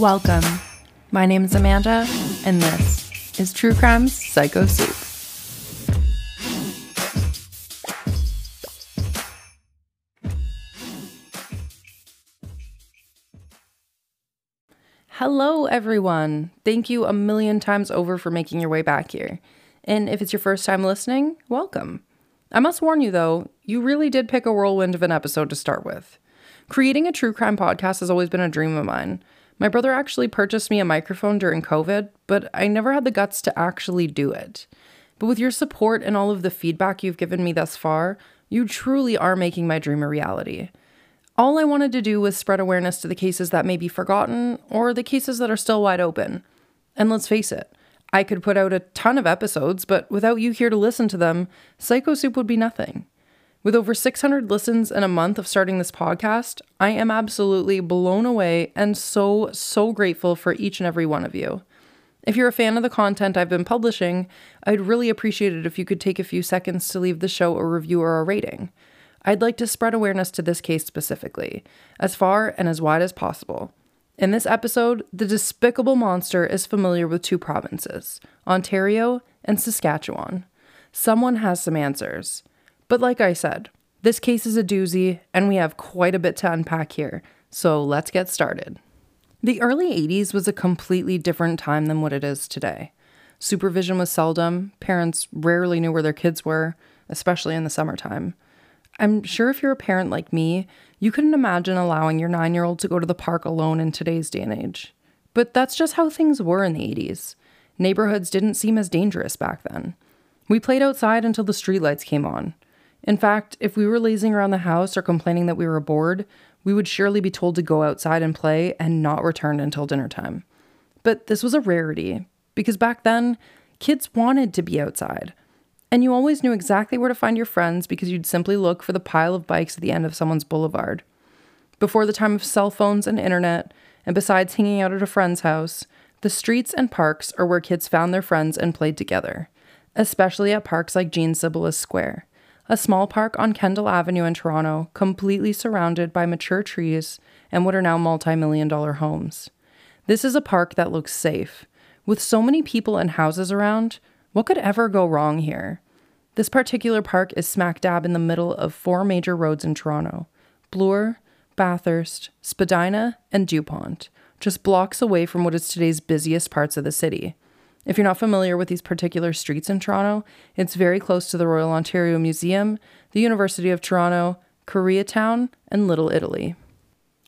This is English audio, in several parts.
Welcome. My name is Amanda, and this is True Crime's Psycho Soup. Hello, everyone. Thank you a million times over for making your way back here. And if it's your first time listening, welcome. I must warn you, though, you really did pick a whirlwind of an episode to start with. Creating a true crime podcast has always been a dream of mine. My brother actually purchased me a microphone during COVID, but I never had the guts to actually do it. But with your support and all of the feedback you've given me thus far, you truly are making my dream a reality. All I wanted to do was spread awareness to the cases that may be forgotten or the cases that are still wide open. And let's face it, I could put out a ton of episodes, but without you here to listen to them, Psycho Soup would be nothing. With over 600 listens in a month of starting this podcast, I am absolutely blown away and so, so grateful for each and every one of you. If you're a fan of the content I've been publishing, I'd really appreciate it if you could take a few seconds to leave the show a review or a rating. I'd like to spread awareness to this case specifically, as far and as wide as possible. In this episode, the despicable monster is familiar with two provinces Ontario and Saskatchewan. Someone has some answers. But like I said, this case is a doozy, and we have quite a bit to unpack here, so let's get started. The early 80s was a completely different time than what it is today. Supervision was seldom, parents rarely knew where their kids were, especially in the summertime. I'm sure if you're a parent like me, you couldn't imagine allowing your nine year old to go to the park alone in today's day and age. But that's just how things were in the 80s. Neighborhoods didn't seem as dangerous back then. We played outside until the streetlights came on. In fact, if we were lazing around the house or complaining that we were bored, we would surely be told to go outside and play and not return until dinner time. But this was a rarity, because back then, kids wanted to be outside. And you always knew exactly where to find your friends because you'd simply look for the pile of bikes at the end of someone's boulevard. Before the time of cell phones and internet, and besides hanging out at a friend's house, the streets and parks are where kids found their friends and played together, especially at parks like Jean Sibelius Square a small park on Kendall Avenue in Toronto, completely surrounded by mature trees and what are now multi million dollar homes. This is a park that looks safe. With so many people and houses around, what could ever go wrong here? This particular park is smack dab in the middle of four major roads in Toronto Bloor, Bathurst, Spadina, and Dupont, just blocks away from what is today's busiest parts of the city. If you're not familiar with these particular streets in Toronto, it's very close to the Royal Ontario Museum, the University of Toronto, Koreatown, and Little Italy.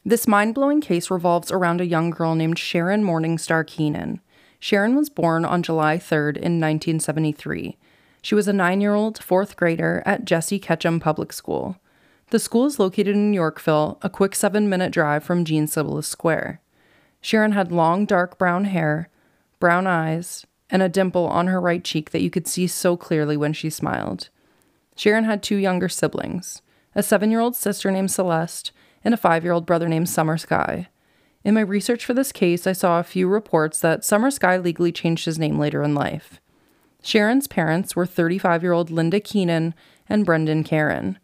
This mind blowing case revolves around a young girl named Sharin Morningstar Keenan. Sharin was born on July 3rd in 1973. She was a nine year old fourth grader at Jesse Ketchum Public School. The school is located in Yorkville, a quick seven minute drive from Jean Sibelius Square. Sharin had long, dark brown hair, brown eyes, and a dimple on her right cheek that you could see so clearly when she smiled. Sharin had two younger siblings a seven year old sister named Celeste and a five year old brother named Summer Sky. In my research for this case, I saw a few reports that Summer Sky legally changed his name later in life. Sharin's parents were 35 year old Linda Keenan and Brendan Karen.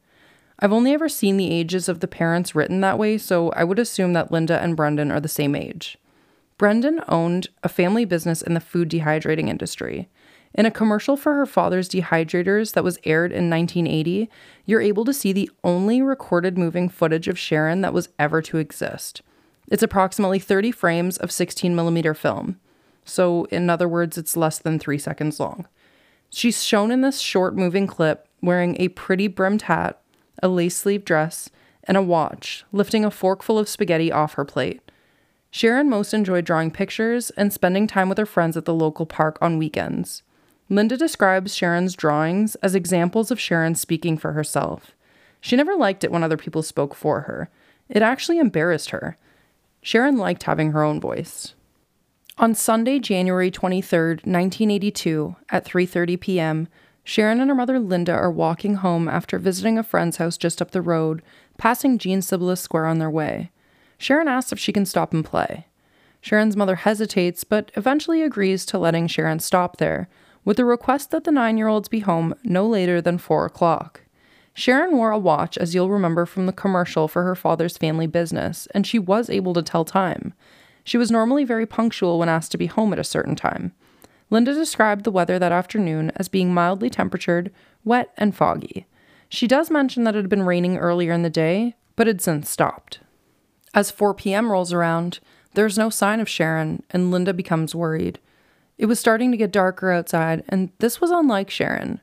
I've only ever seen the ages of the parents written that way, so I would assume that Linda and Brendan are the same age. Brendan owned a family business in the food dehydrating industry. In a commercial for her father's dehydrators that was aired in 1980, you're able to see the only recorded moving footage of Sharin that was ever to exist. It's approximately 30 frames of 16 millimeter film. So, in other words, it's less than three seconds long. She's shown in this short moving clip wearing a pretty brimmed hat, a lace sleeve dress, and a watch, lifting a forkful of spaghetti off her plate. Sharin most enjoyed drawing pictures and spending time with her friends at the local park on weekends. Linda describes Sharin's drawings as examples of Sharin speaking for herself. She never liked it when other people spoke for her. It actually embarrassed her. Sharin liked having her own voice. On Sunday, January 23, 1982, at 3:30 p.m., Sharin and her mother Linda are walking home after visiting a friend's house just up the road, passing Jean Sibelius Square on their way. Sharin asks if she can stop and play. Sharin's mother hesitates, but eventually agrees to letting Sharin stop there, with the request that the nine year olds be home no later than 4 o'clock. Sharin wore a watch, as you'll remember from the commercial for her father's family business, and she was able to tell time. She was normally very punctual when asked to be home at a certain time. Linda described the weather that afternoon as being mildly temperatured, wet, and foggy. She does mention that it had been raining earlier in the day, but had since stopped. As 4 p.m. rolls around, there's no sign of Sharin, and Linda becomes worried. It was starting to get darker outside, and this was unlike Sharin.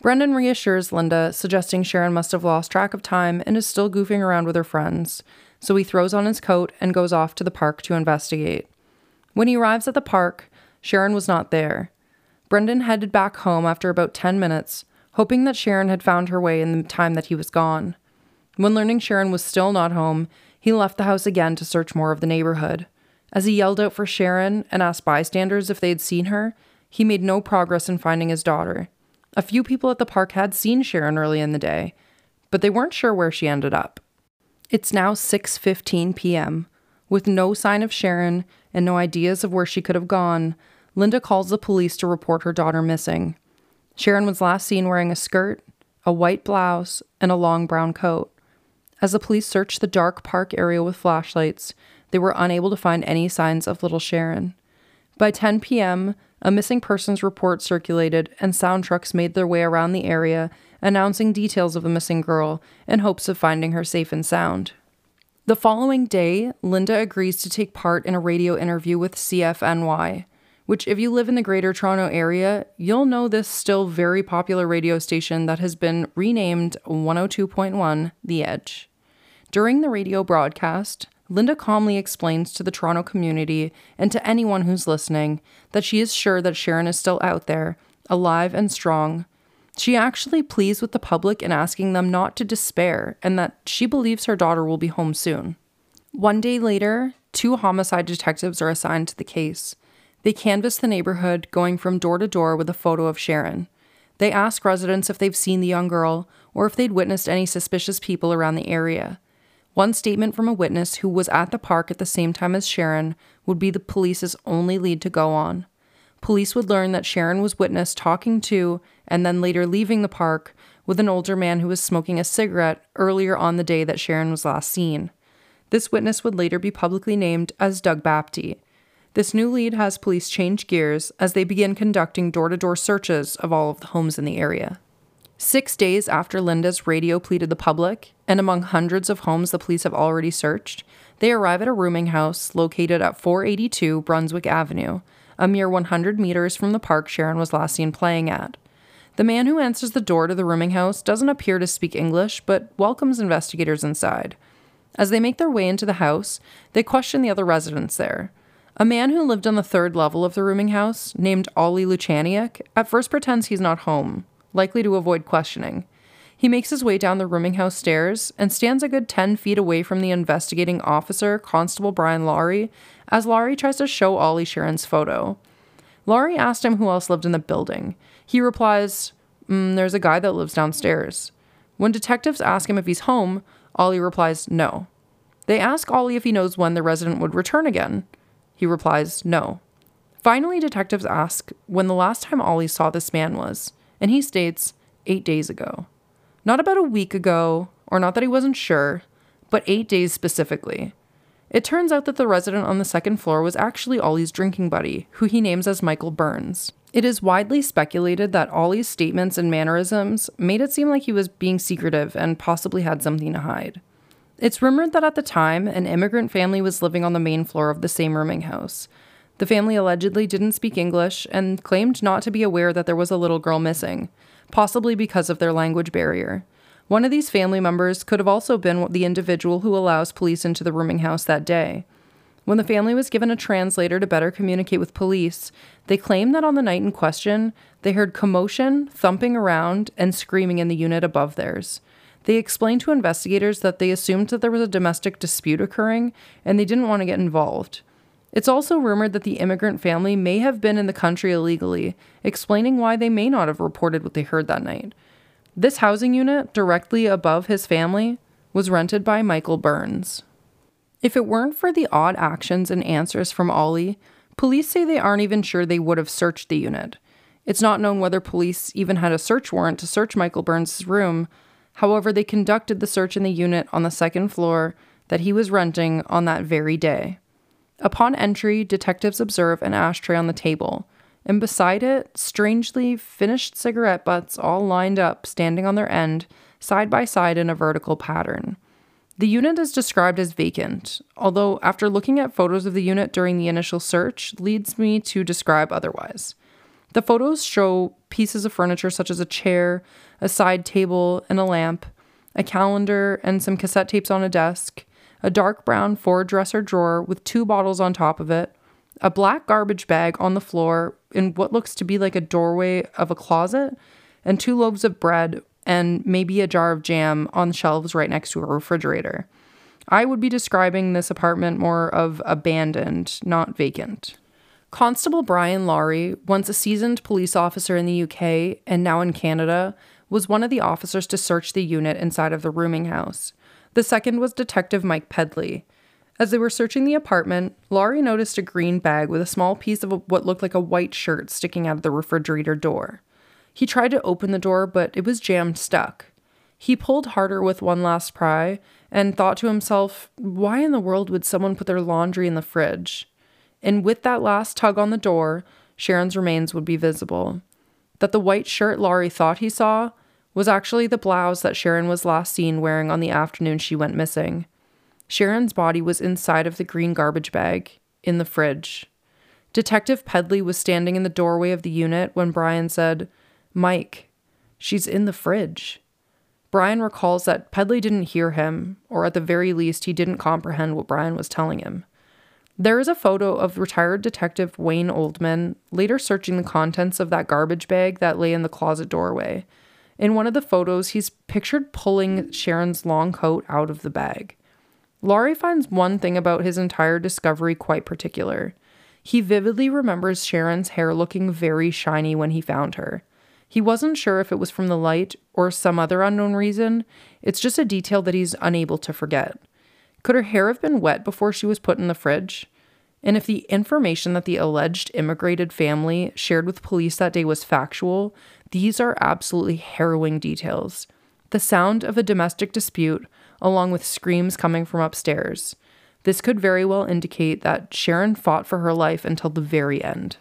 Brendan reassures Linda, suggesting Sharin must have lost track of time and is still goofing around with her friends, so he throws on his coat and goes off to the park to investigate. When he arrives at the park, Sharin was not there. Brendan headed back home after about 10 minutes, hoping that Sharin had found her way in the time that he was gone. When learning Sharin was still not home, he left the house again to search more of the neighborhood. As he yelled out for Sharin and asked bystanders if they had seen her, he made no progress in finding his daughter. A few people at the park had seen Sharin early in the day, but they weren't sure where she ended up. It's now 6:15 p.m. With no sign of Sharin and no ideas of where she could have gone, Linda calls the police to report her daughter missing. Sharin was last seen wearing a skirt, a white blouse, and a long brown coat. As the police searched the dark park area with flashlights, they were unable to find any signs of little Sharin. By 10 p.m., a missing persons report circulated, and sound trucks made their way around the area, announcing details of the missing girl in hopes of finding her safe and sound. The following day, Linda agrees to take part in a radio interview with CFNY, which, if you live in the Greater Toronto Area, you'll know this still very popular radio station that has been renamed 102.1 The Edge. During the radio broadcast, Linda calmly explains to the Toronto community and to anyone who's listening that she is sure that Sharin is still out there, alive and strong. She actually pleads with the public in asking them not to despair and that she believes her daughter will be home soon. One day later, two homicide detectives are assigned to the case. They canvass the neighborhood, going from door to door with a photo of Sharin. They ask residents if they've seen the young girl or if they'd witnessed any suspicious people around the area. One statement from a witness who was at the park at the same time as Sharin would be the police's only lead to go on. Police would learn that Sharin was witnessed talking to and then later leaving the park with an older man who was smoking a cigarette earlier on the day that Sharin was last seen. This witness would later be publicly named as Doug Bapty. This new lead has police change gears as they begin conducting door to door searches of all of the homes in the area. Six days after Linda's radio pleaded the public, and among hundreds of homes the police have already searched, they arrive at a rooming house located at 482 Brunswick Avenue, a mere 100 meters from the park Sharin was last seen playing at. The man who answers the door to the rooming house doesn't appear to speak English, but welcomes investigators inside. As they make their way into the house, they question the other residents there. A man who lived on the third level of the rooming house, named Ollie Luchaniak, at first pretends he's not home, likely to avoid questioning. He makes his way down the rooming house stairs and stands a good 10 feet away from the investigating officer, Constable Brian Laurie, as Laurie tries to show Ollie Sharin's photo. Laurie asked him who else lived in the building. He replies, mm, There's a guy that lives downstairs. When detectives ask him if he's home, Ollie replies, No. They ask Ollie if he knows when the resident would return again. He replies, No. Finally, detectives ask when the last time Ollie saw this man was and he states eight days ago. Not about a week ago, or not that he wasn't sure, but eight days specifically. It turns out that the resident on the second floor was actually Ollie's drinking buddy, who he names as Michael Burns. It is widely speculated that Ollie's statements and mannerisms made it seem like he was being secretive and possibly had something to hide. It's rumored that at the time, an immigrant family was living on the main floor of the same rooming house, the family allegedly didn't speak English and claimed not to be aware that there was a little girl missing, possibly because of their language barrier. One of these family members could have also been the individual who allows police into the rooming house that day. When the family was given a translator to better communicate with police, they claimed that on the night in question, they heard commotion, thumping around, and screaming in the unit above theirs. They explained to investigators that they assumed that there was a domestic dispute occurring and they didn't want to get involved. It's also rumored that the immigrant family may have been in the country illegally, explaining why they may not have reported what they heard that night. This housing unit, directly above his family, was rented by Michael Burns. If it weren't for the odd actions and answers from Ollie, police say they aren't even sure they would have searched the unit. It's not known whether police even had a search warrant to search Michael Burns' room. However, they conducted the search in the unit on the second floor that he was renting on that very day. Upon entry, detectives observe an ashtray on the table, and beside it, strangely finished cigarette butts all lined up, standing on their end, side by side in a vertical pattern. The unit is described as vacant, although, after looking at photos of the unit during the initial search, leads me to describe otherwise. The photos show pieces of furniture such as a chair, a side table, and a lamp, a calendar, and some cassette tapes on a desk, a dark brown four dresser drawer with two bottles on top of it, a black garbage bag on the floor in what looks to be like a doorway of a closet, and two loaves of bread and maybe a jar of jam on shelves right next to a refrigerator. I would be describing this apartment more of abandoned, not vacant. Constable Brian Lawry, once a seasoned police officer in the UK and now in Canada, was one of the officers to search the unit inside of the rooming house. The second was Detective Mike Pedley. As they were searching the apartment, Laurie noticed a green bag with a small piece of what looked like a white shirt sticking out of the refrigerator door. He tried to open the door, but it was jammed stuck. He pulled harder with one last pry and thought to himself, why in the world would someone put their laundry in the fridge? and with that last tug on the door, Sharin's remains would be visible. That the white shirt Laurie thought he saw was actually the blouse that Sharin was last seen wearing on the afternoon she went missing. Sharin's body was inside of the green garbage bag, in the fridge. Detective Pedley was standing in the doorway of the unit when Brian said, Mike, she's in the fridge. Brian recalls that Pedley didn't hear him, or at the very least, he didn't comprehend what Brian was telling him. There is a photo of retired detective Wayne Oldman later searching the contents of that garbage bag that lay in the closet doorway. In one of the photos, he's pictured pulling Sharin's long coat out of the bag. Laurie finds one thing about his entire discovery quite particular. He vividly remembers Sharin's hair looking very shiny when he found her. He wasn't sure if it was from the light or some other unknown reason. It's just a detail that he's unable to forget. Could her hair have been wet before she was put in the fridge? And if the information that the alleged immigrated family shared with police that day was factual, these are absolutely harrowing details. The sound of a domestic dispute, along with screams coming from upstairs. This could very well indicate that Sharin fought for her life until the very end.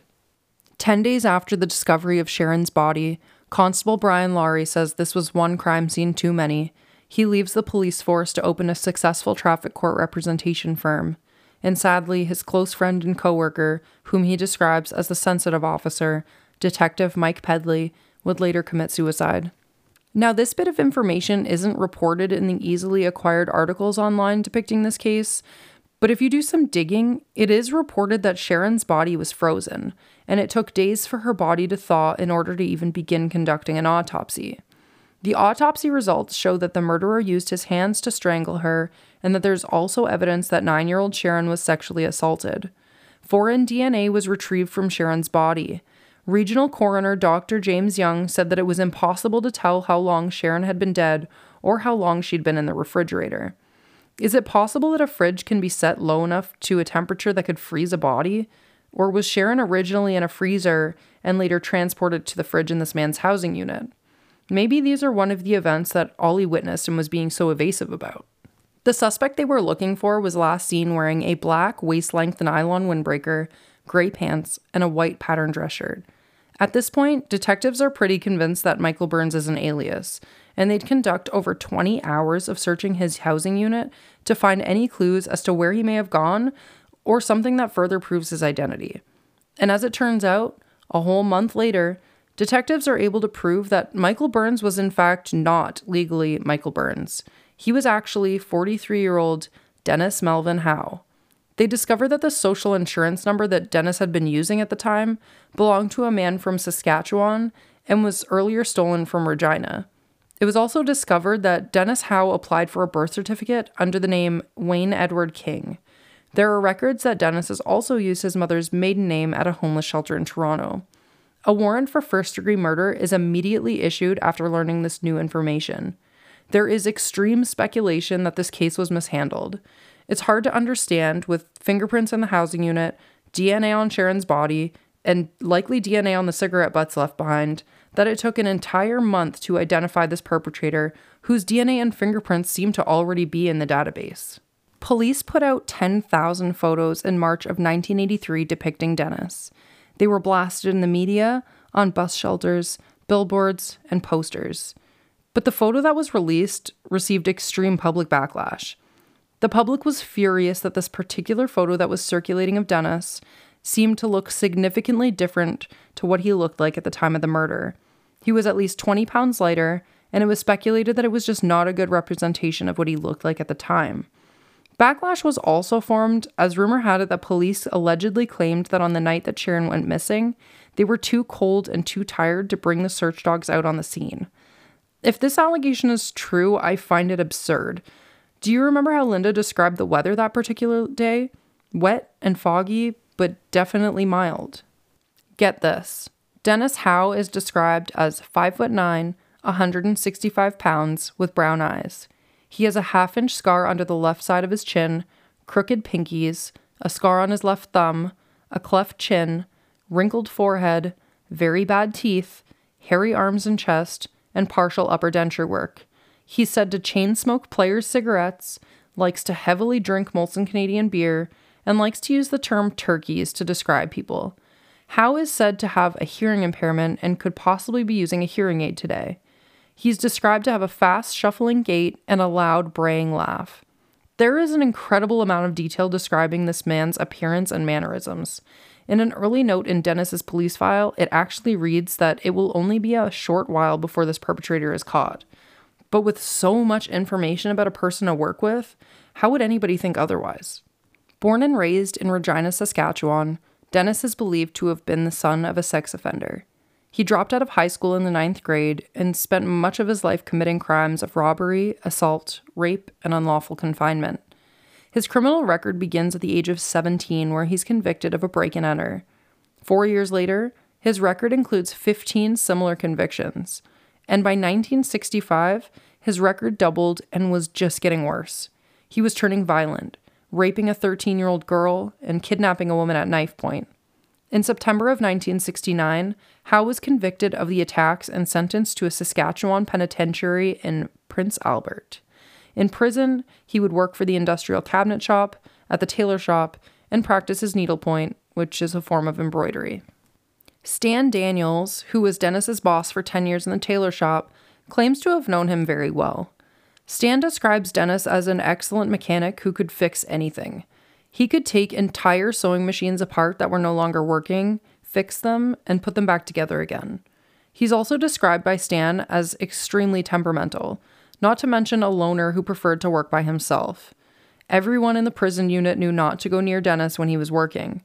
Ten days after the discovery of Sharin's body, Constable Brian Lawry says this was one crime scene too many he leaves the police force to open a successful traffic court representation firm. And sadly, his close friend and coworker, whom he describes as the sensitive officer, Detective Mike Pedley, would later commit suicide. Now, this bit of information isn't reported in the easily acquired articles online depicting this case, but if you do some digging, it is reported that Sharin's body was frozen, and it took days for her body to thaw in order to even begin conducting an autopsy. The autopsy results show that the murderer used his hands to strangle her, and that there's also evidence that nine year old Sharin was sexually assaulted. Foreign DNA was retrieved from Sharin's body. Regional coroner Dr. James Young said that it was impossible to tell how long Sharin had been dead or how long she'd been in the refrigerator. Is it possible that a fridge can be set low enough to a temperature that could freeze a body? Or was Sharin originally in a freezer and later transported to the fridge in this man's housing unit? Maybe these are one of the events that Ollie witnessed and was being so evasive about. The suspect they were looking for was last seen wearing a black waist length nylon windbreaker, gray pants, and a white pattern dress shirt. At this point, detectives are pretty convinced that Michael Burns is an alias, and they'd conduct over 20 hours of searching his housing unit to find any clues as to where he may have gone or something that further proves his identity. And as it turns out, a whole month later, Detectives are able to prove that Michael Burns was, in fact, not legally Michael Burns. He was actually 43 year old Dennis Melvyn Howe. They discovered that the social insurance number that Dennis had been using at the time belonged to a man from Saskatchewan and was earlier stolen from Regina. It was also discovered that Dennis Howe applied for a birth certificate under the name Wayne Edward King. There are records that Dennis has also used his mother's maiden name at a homeless shelter in Toronto. A warrant for first degree murder is immediately issued after learning this new information. There is extreme speculation that this case was mishandled. It's hard to understand with fingerprints in the housing unit, DNA on Sharin's body, and likely DNA on the cigarette butts left behind that it took an entire month to identify this perpetrator whose DNA and fingerprints seem to already be in the database. Police put out 10,000 photos in March of 1983 depicting Dennis. They were blasted in the media, on bus shelters, billboards, and posters. But the photo that was released received extreme public backlash. The public was furious that this particular photo that was circulating of Dennis seemed to look significantly different to what he looked like at the time of the murder. He was at least 20 pounds lighter, and it was speculated that it was just not a good representation of what he looked like at the time. Backlash was also formed as rumor had it that police allegedly claimed that on the night that Sharin went missing, they were too cold and too tired to bring the search dogs out on the scene. If this allegation is true, I find it absurd. Do you remember how Linda described the weather that particular day? Wet and foggy, but definitely mild. Get this Dennis Howe is described as 5 foot 9, 165 pounds, with brown eyes. He has a half inch scar under the left side of his chin, crooked pinkies, a scar on his left thumb, a cleft chin, wrinkled forehead, very bad teeth, hairy arms and chest, and partial upper denture work. He's said to chain smoke Player's cigarettes, likes to heavily drink Molson Canadian beer, and likes to use the term turkeys to describe people. Howe is said to have a hearing impairment and could possibly be using a hearing aid today. He's described to have a fast, shuffling gait and a loud, braying laugh. There is an incredible amount of detail describing this man's appearance and mannerisms. In an early note in Dennis's police file, it actually reads that it will only be a short while before this perpetrator is caught. But with so much information about a person to work with, how would anybody think otherwise? Born and raised in Regina, Saskatchewan, Dennis is believed to have been the son of a sex offender. He dropped out of high school in the ninth grade and spent much of his life committing crimes of robbery, assault, rape, and unlawful confinement. His criminal record begins at the age of 17, where he's convicted of a break and enter. Four years later, his record includes 15 similar convictions, and by 1965, his record doubled and was just getting worse. He was turning violent, raping a 13 year old girl, and kidnapping a woman at knife point. In September of 1969, Howe was convicted of the attacks and sentenced to a Saskatchewan penitentiary in Prince Albert. In prison, he would work for the industrial cabinet shop, at the tailor shop, and practice his needlepoint, which is a form of embroidery. Stan Daniels, who was Dennis's boss for 10 years in the tailor shop, claims to have known him very well. Stan describes Dennis as an excellent mechanic who could fix anything. He could take entire sewing machines apart that were no longer working, fix them, and put them back together again. He's also described by Stan as extremely temperamental, not to mention a loner who preferred to work by himself. Everyone in the prison unit knew not to go near Dennis when he was working.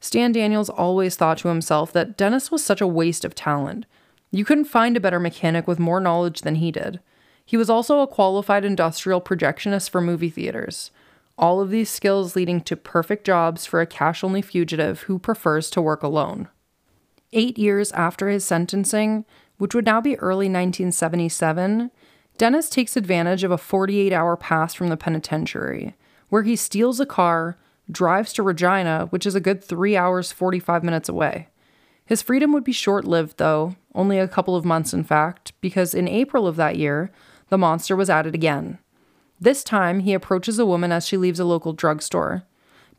Stan Daniels always thought to himself that Dennis was such a waste of talent. You couldn't find a better mechanic with more knowledge than he did. He was also a qualified industrial projectionist for movie theaters. All of these skills leading to perfect jobs for a cash only fugitive who prefers to work alone. Eight years after his sentencing, which would now be early 1977, Dennis takes advantage of a 48 hour pass from the penitentiary, where he steals a car, drives to Regina, which is a good 3 hours 45 minutes away. His freedom would be short lived, though, only a couple of months, in fact, because in April of that year, the monster was at it again. This time, he approaches a woman as she leaves a local drugstore.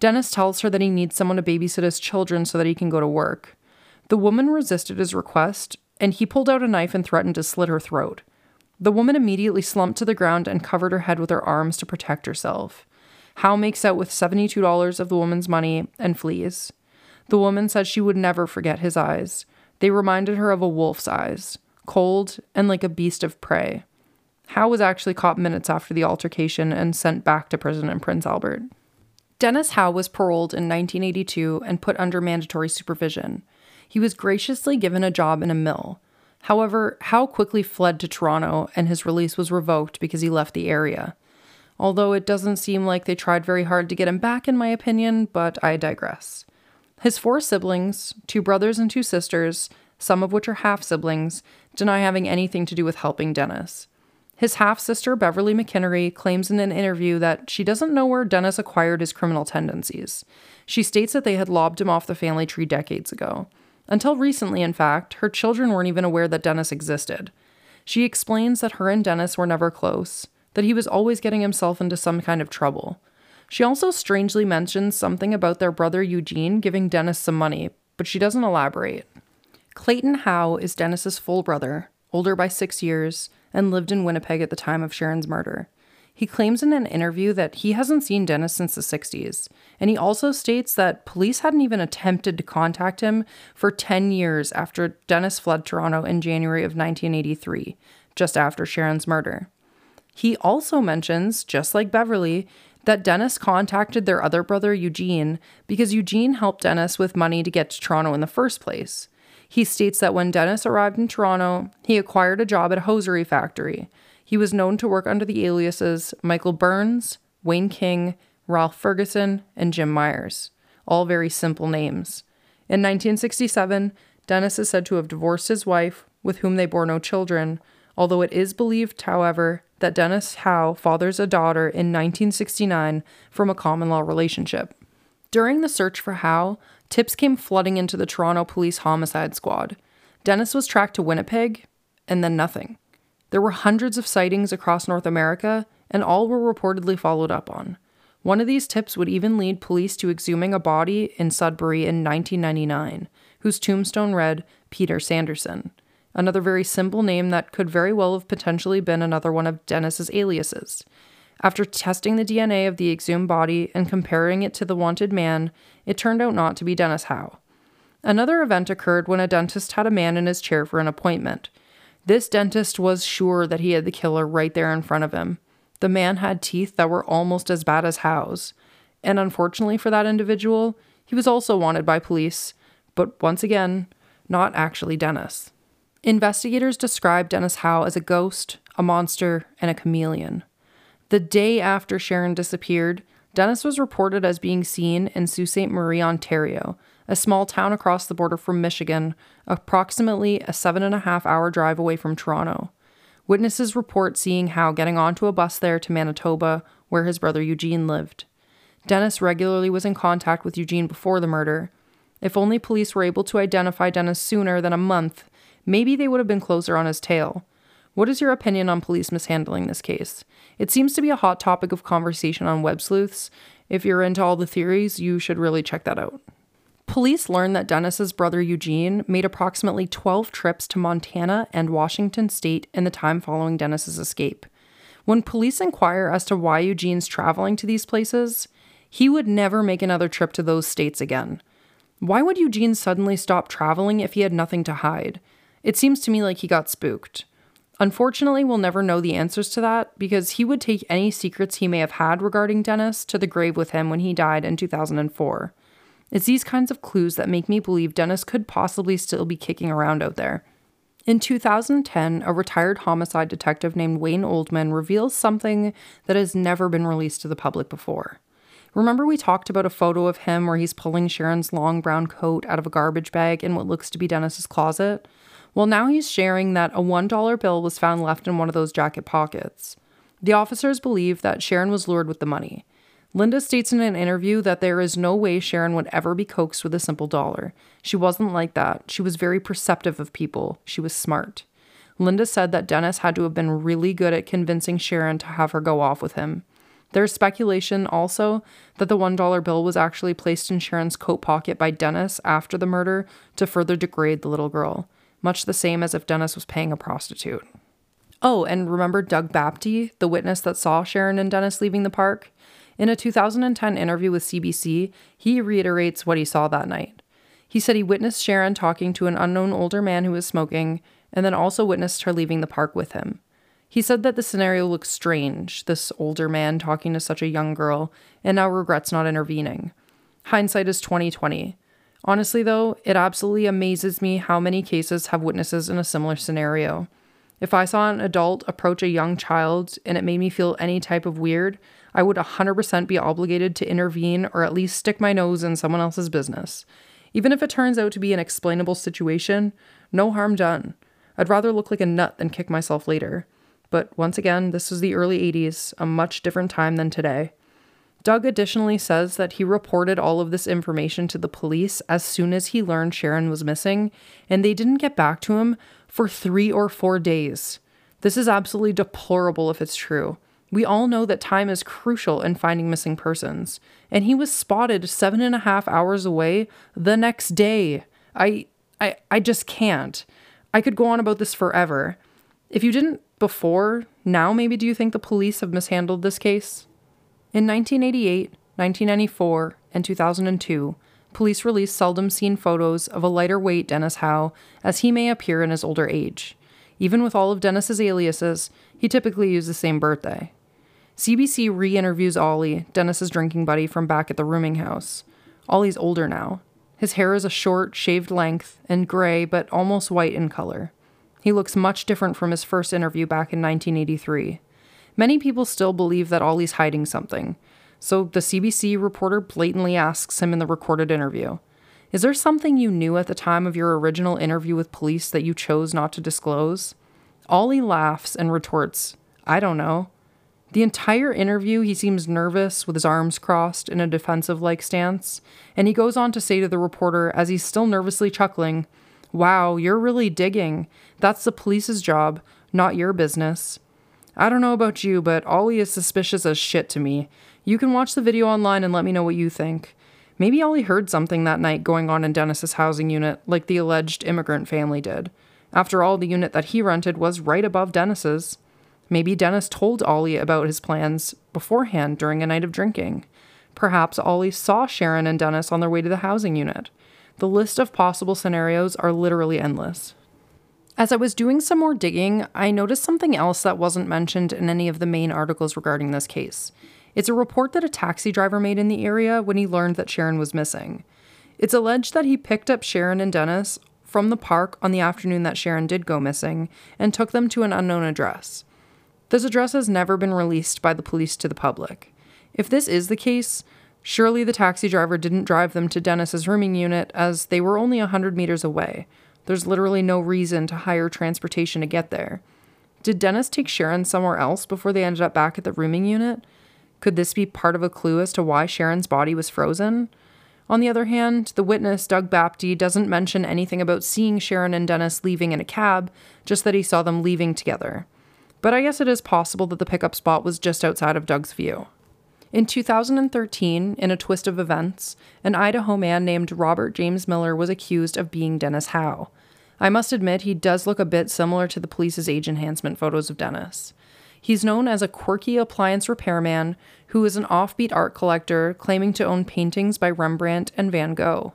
Dennis tells her that he needs someone to babysit his children so that he can go to work. The woman resisted his request, and he pulled out a knife and threatened to slit her throat. The woman immediately slumped to the ground and covered her head with her arms to protect herself. Howe makes out with $72 of the woman's money and flees. The woman said she would never forget his eyes. They reminded her of a wolf's eyes, cold and like a beast of prey. Howe was actually caught minutes after the altercation and sent back to prison in Prince Albert. Dennis Howe was paroled in 1982 and put under mandatory supervision. He was graciously given a job in a mill. However, Howe quickly fled to Toronto and his release was revoked because he left the area although it doesn't seem like they tried very hard to get him back, in my opinion, but I digress. His four siblings, two brothers and two sisters, some of which are half siblings, deny having anything to do with helping Dennis. His half sister, Beverly McKinnery, claims in an interview that she doesn't know where Dennis acquired his criminal tendencies. She states that they had lobbed him off the family tree decades ago. Until recently, in fact, her children weren't even aware that Dennis existed. She explains that her and Dennis were never close that he was always getting himself into some kind of trouble. She also strangely mentions something about their brother Eugene giving Dennis some money, but she doesn't elaborate. Clayton Howe is Dennis's full brother, older by six years, and lived in Winnipeg at the time of Sharin's murder. He claims in an interview that he hasn't seen Dennis since the 60s, and he also states that police hadn't even attempted to contact him for 10 years after Dennis fled Toronto in January of 1983, just after Sharin's murder. He also mentions, just like Beverly, that Dennis contacted their other brother Eugene because Eugene helped Dennis with money to get to Toronto in the first place. He states that when Dennis arrived in Toronto, he acquired a job at a hosiery factory he was known to work under the aliases Michael Burns, Wayne King, Ralph Ferguson, and Jim Myers, all very simple names. In 1967, Dennis is said to have divorced his wife, with whom they bore no children, although it is believed, however, that Dennis Howe fathers a daughter in 1969 from a common law relationship. During the search for Howe, tips came flooding into the Toronto Police Homicide Squad. Dennis was tracked to Winnipeg, and then nothing. There were hundreds of sightings across North America, and all were reportedly followed up on. One of these tips would even lead police to exhuming a body in Sudbury in 1999, whose tombstone read Peter Sanderson, another very simple name that could very well have potentially been another one of Dennis's aliases. After testing the DNA of the exhumed body and comparing it to the wanted man, it turned out not to be Dennis Howe. Another event occurred when a dentist had a man in his chair for an appointment. This dentist was sure that he had the killer right there in front of him. The man had teeth that were almost as bad as Howe's. And unfortunately for that individual, he was also wanted by police, but once again, not actually Dennis. Investigators described Dennis Howe as a ghost, a monster, and a chameleon. The day after Sharin disappeared, Dennis was reported as being seen in Sault Ste. Marie, Ontario, a small town across the border from Michigan, approximately a seven and a half hour drive away from Toronto. Witnesses report seeing Howe getting onto a bus there to Manitoba, where his brother Eugene lived. Dennis regularly was in contact with Eugene before the murder. If only police were able to identify Dennis sooner than a month, maybe they would have been closer on his tail. What is your opinion on police mishandling this case? It seems to be a hot topic of conversation on web sleuths. If you're into all the theories, you should really check that out. Police learned that Dennis's brother Eugene made approximately 12 trips to Montana and Washington state in the time following Dennis's escape. When police inquire as to why Eugene's traveling to these places, he would never make another trip to those states again. Why would Eugene suddenly stop traveling if he had nothing to hide? It seems to me like he got spooked. Unfortunately, we'll never know the answers to that because he would take any secrets he may have had regarding Dennis to the grave with him when he died in 2004. It's these kinds of clues that make me believe Dennis could possibly still be kicking around out there. In 2010, a retired homicide detective named Wayne Oldman reveals something that has never been released to the public before. Remember, we talked about a photo of him where he's pulling Sharin's long brown coat out of a garbage bag in what looks to be Dennis's closet? Well, now he's sharing that a $1 bill was found left in one of those jacket pockets. The officers believe that Sharin was lured with the money. Linda states in an interview that there is no way Sharin would ever be coaxed with a simple dollar. She wasn't like that. She was very perceptive of people. She was smart. Linda said that Dennis had to have been really good at convincing Sharin to have her go off with him. There's speculation also that the $1 bill was actually placed in Sharin's coat pocket by Dennis after the murder to further degrade the little girl, much the same as if Dennis was paying a prostitute. Oh, and remember Doug Bapty, the witness that saw Sharin and Dennis leaving the park? In a 2010 interview with CBC, he reiterates what he saw that night. He said he witnessed Sharin talking to an unknown older man who was smoking, and then also witnessed her leaving the park with him. He said that the scenario looked strange, this older man talking to such a young girl, and now regrets not intervening. Hindsight is 2020. Honestly, though, it absolutely amazes me how many cases have witnesses in a similar scenario. If I saw an adult approach a young child and it made me feel any type of weird, I would 100% be obligated to intervene or at least stick my nose in someone else's business. Even if it turns out to be an explainable situation, no harm done. I'd rather look like a nut than kick myself later. But once again, this was the early 80s, a much different time than today. Doug additionally says that he reported all of this information to the police as soon as he learned Sharin was missing, and they didn't get back to him for three or four days. This is absolutely deplorable if it's true. We all know that time is crucial in finding missing persons, and he was spotted seven and a half hours away the next day. I, I, I just can't. I could go on about this forever. If you didn't before, now maybe do you think the police have mishandled this case? In 1988, 1994, and 2002, police released seldom seen photos of a lighter weight Dennis Howe as he may appear in his older age. Even with all of Dennis's aliases, he typically used the same birthday. CBC re interviews Ollie, Dennis's drinking buddy from back at the rooming house. Ollie's older now. His hair is a short, shaved length and gray, but almost white in color. He looks much different from his first interview back in 1983. Many people still believe that Ollie's hiding something, so the CBC reporter blatantly asks him in the recorded interview Is there something you knew at the time of your original interview with police that you chose not to disclose? Ollie laughs and retorts, I don't know. The entire interview, he seems nervous with his arms crossed in a defensive like stance, and he goes on to say to the reporter as he's still nervously chuckling, Wow, you're really digging. That's the police's job, not your business. I don't know about you, but Ollie is suspicious as shit to me. You can watch the video online and let me know what you think. Maybe Ollie heard something that night going on in Dennis's housing unit, like the alleged immigrant family did. After all, the unit that he rented was right above Dennis's. Maybe Dennis told Ollie about his plans beforehand during a night of drinking. Perhaps Ollie saw Sharin and Dennis on their way to the housing unit. The list of possible scenarios are literally endless. As I was doing some more digging, I noticed something else that wasn't mentioned in any of the main articles regarding this case. It's a report that a taxi driver made in the area when he learned that Sharin was missing. It's alleged that he picked up Sharin and Dennis from the park on the afternoon that Sharin did go missing and took them to an unknown address. This address has never been released by the police to the public. If this is the case, Surely the taxi driver didn't drive them to Dennis's rooming unit as they were only a 100 meters away. There's literally no reason to hire transportation to get there. Did Dennis take Sharin somewhere else before they ended up back at the rooming unit? Could this be part of a clue as to why Sharin's body was frozen? On the other hand, the witness, Doug Bapty, doesn't mention anything about seeing Sharin and Dennis leaving in a cab, just that he saw them leaving together. But I guess it is possible that the pickup spot was just outside of Doug's view. In 2013, in a twist of events, an Idaho man named Robert James Miller was accused of being Dennis Howe. I must admit, he does look a bit similar to the police's age enhancement photos of Dennis. He's known as a quirky appliance repairman who is an offbeat art collector claiming to own paintings by Rembrandt and Van Gogh.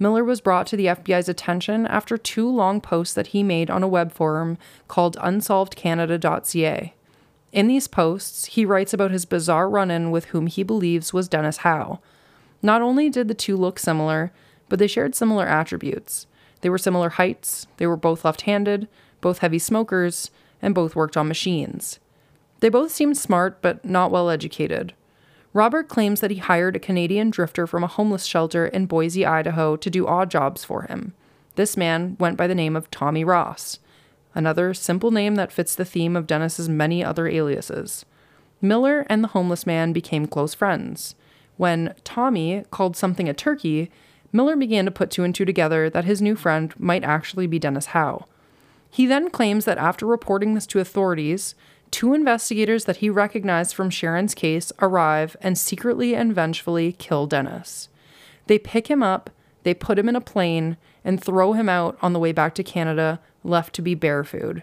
Miller was brought to the FBI's attention after two long posts that he made on a web forum called unsolvedcanada.ca. In these posts, he writes about his bizarre run in with whom he believes was Dennis Howe. Not only did the two look similar, but they shared similar attributes. They were similar heights, they were both left handed, both heavy smokers, and both worked on machines. They both seemed smart, but not well educated. Robert claims that he hired a Canadian drifter from a homeless shelter in Boise, Idaho, to do odd jobs for him. This man went by the name of Tommy Ross another simple name that fits the theme of Dennis's many other aliases. Miller and the homeless man became close friends. When Tommy called something a turkey, Miller began to put two and two together that his new friend might actually be Dennis Howe. He then claims that after reporting this to authorities, two investigators that he recognized from Sharin's case arrive and secretly and vengefully kill Dennis. They pick him up, they put him in a plane, and throw him out on the way back to Canada left to be bear food.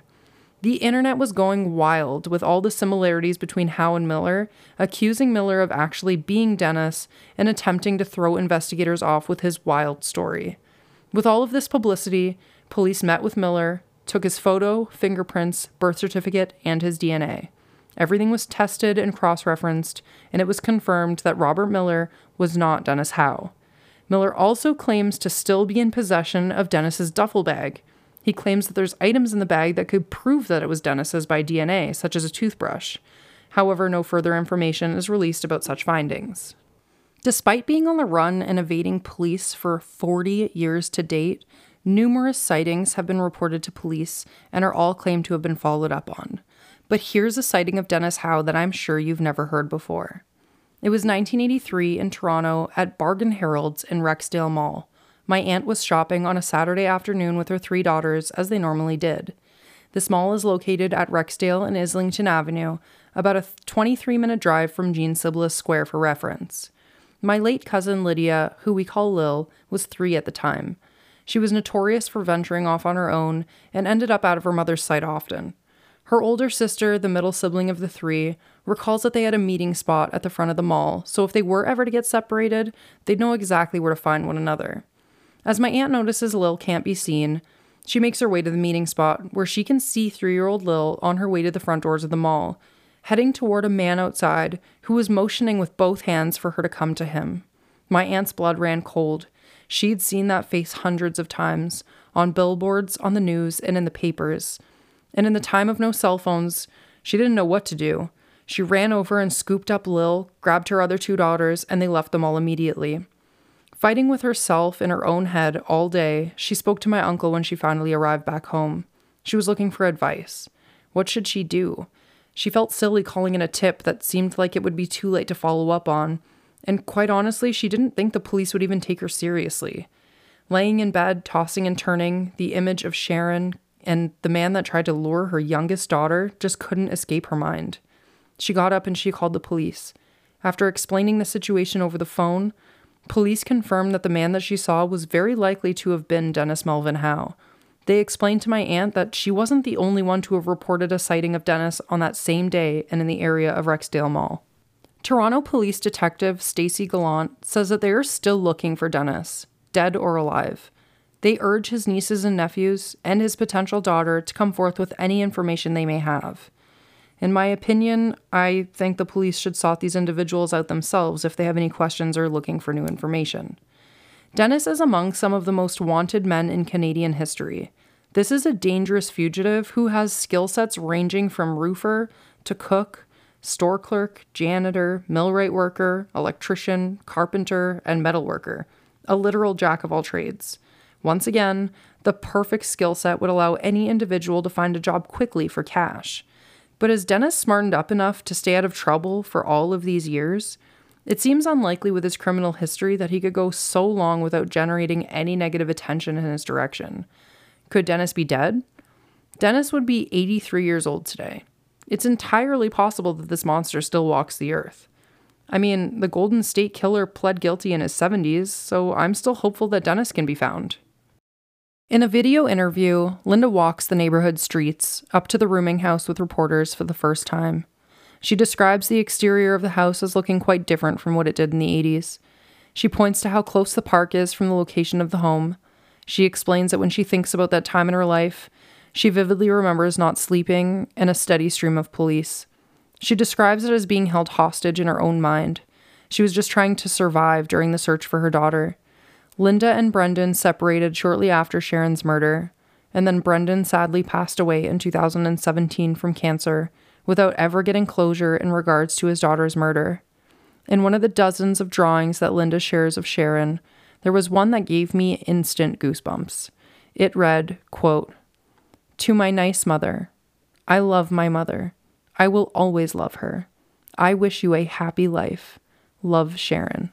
The internet was going wild with all the similarities between Howe and Miller, accusing Miller of actually being Dennis and attempting to throw investigators off with his wild story. With all of this publicity, police met with Miller, took his photo, fingerprints, birth certificate, and his DNA. Everything was tested and cross referenced, and it was confirmed that Robert Miller was not Dennis Howe. Miller also claims to still be in possession of Dennis's duffel bag, he claims that there's items in the bag that could prove that it was Dennis's by DNA, such as a toothbrush. However, no further information is released about such findings. Despite being on the run and evading police for 40 years to date, numerous sightings have been reported to police and are all claimed to have been followed up on. But here's a sighting of Dennis Howe that I'm sure you've never heard before. It was 1983 in Toronto at Bargain Harold's in Rexdale Mall my aunt was shopping on a Saturday afternoon with her three daughters, as they normally did. This mall is located at Rexdale and Islington Avenue, about a 23 minute drive from Jean Sibelius Square for reference. My late cousin Lydia, who we call Lil, was three at the time. She was notorious for venturing off on her own and ended up out of her mother's sight often. Her older sister, the middle sibling of the three, recalls that they had a meeting spot at the front of the mall, so if they were ever to get separated, they'd know exactly where to find one another. As my aunt notices Lil can't be seen, she makes her way to the meeting spot, where she can see three year old Lil on her way to the front doors of the mall, heading toward a man outside who was motioning with both hands for her to come to him. My aunt's blood ran cold. She'd seen that face hundreds of times, on billboards, on the news, and in the papers and in the time of no cell phones, she didn't know what to do. She ran over and scooped up Lil, grabbed her other two daughters, and they left them all immediately. Fighting with herself in her own head all day, she spoke to my uncle when she finally arrived back home. She was looking for advice. What should she do? She felt silly calling in a tip that seemed like it would be too late to follow up on, and quite honestly, she didn't think the police would even take her seriously. Laying in bed, tossing and turning, the image of Sharin, and the man that tried to lure her youngest daughter just couldn't escape her mind. She got up and she called the police. After explaining the situation over the phone, police confirmed that the man that she saw was very likely to have been Dennis Melvyn Howe. They explained to my aunt that she wasn't the only one to have reported a sighting of Dennis on that same day and in the area of Rexdale Mall. Toronto Police Detective Stacy Gallant says that they are still looking for Dennis, dead or alive. They urge his nieces and nephews and his potential daughter to come forth with any information they may have. In my opinion, I think the police should sort these individuals out themselves if they have any questions or looking for new information. Dennis is among some of the most wanted men in Canadian history. This is a dangerous fugitive who has skill sets ranging from roofer to cook, store clerk, janitor, millwright worker, electrician, carpenter, and metalworker, a literal jack of all trades. Once again, the perfect skill set would allow any individual to find a job quickly for cash. But is Dennis smartened up enough to stay out of trouble for all of these years? It seems unlikely with his criminal history that he could go so long without generating any negative attention in his direction. Could Dennis be dead? Dennis would be 83 years old today. It's entirely possible that this monster still walks the earth. I mean, the Golden State Killer pled guilty in his 70s, so I'm still hopeful that Dennis can be found. In a video interview, Linda walks the neighborhood streets up to the rooming house with reporters for the first time. She describes the exterior of the house as looking quite different from what it did in the 80s. She points to how close the park is from the location of the home. She explains that when she thinks about that time in her life, she vividly remembers not sleeping and a steady stream of police. She describes it as being held hostage in her own mind. She was just trying to survive during the search for her daughter. Linda and Brendan separated shortly after Sharin's murder, and then Brendan sadly passed away in 2017 from cancer without ever getting closure in regards to his daughter's murder. In one of the dozens of drawings that Linda shares of Sharin, there was one that gave me instant goosebumps. It read, quote, To my nice mother, I love my mother. I will always love her. I wish you a happy life. Love Sharin.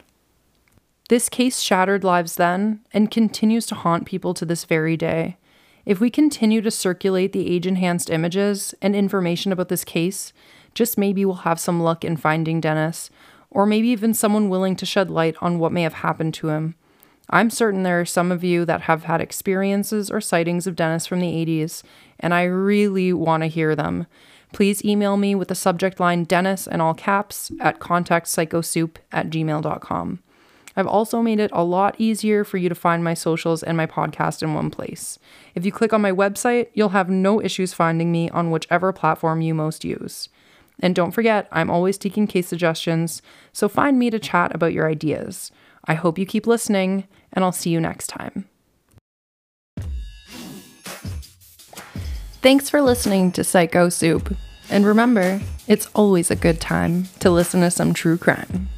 This case shattered lives then and continues to haunt people to this very day. If we continue to circulate the age enhanced images and information about this case, just maybe we'll have some luck in finding Dennis, or maybe even someone willing to shed light on what may have happened to him. I'm certain there are some of you that have had experiences or sightings of Dennis from the 80s, and I really want to hear them. Please email me with the subject line Dennis in all caps at contactpsychosoup at gmail.com. I've also made it a lot easier for you to find my socials and my podcast in one place. If you click on my website, you'll have no issues finding me on whichever platform you most use. And don't forget, I'm always taking case suggestions, so find me to chat about your ideas. I hope you keep listening, and I'll see you next time. Thanks for listening to Psycho Soup. And remember, it's always a good time to listen to some true crime.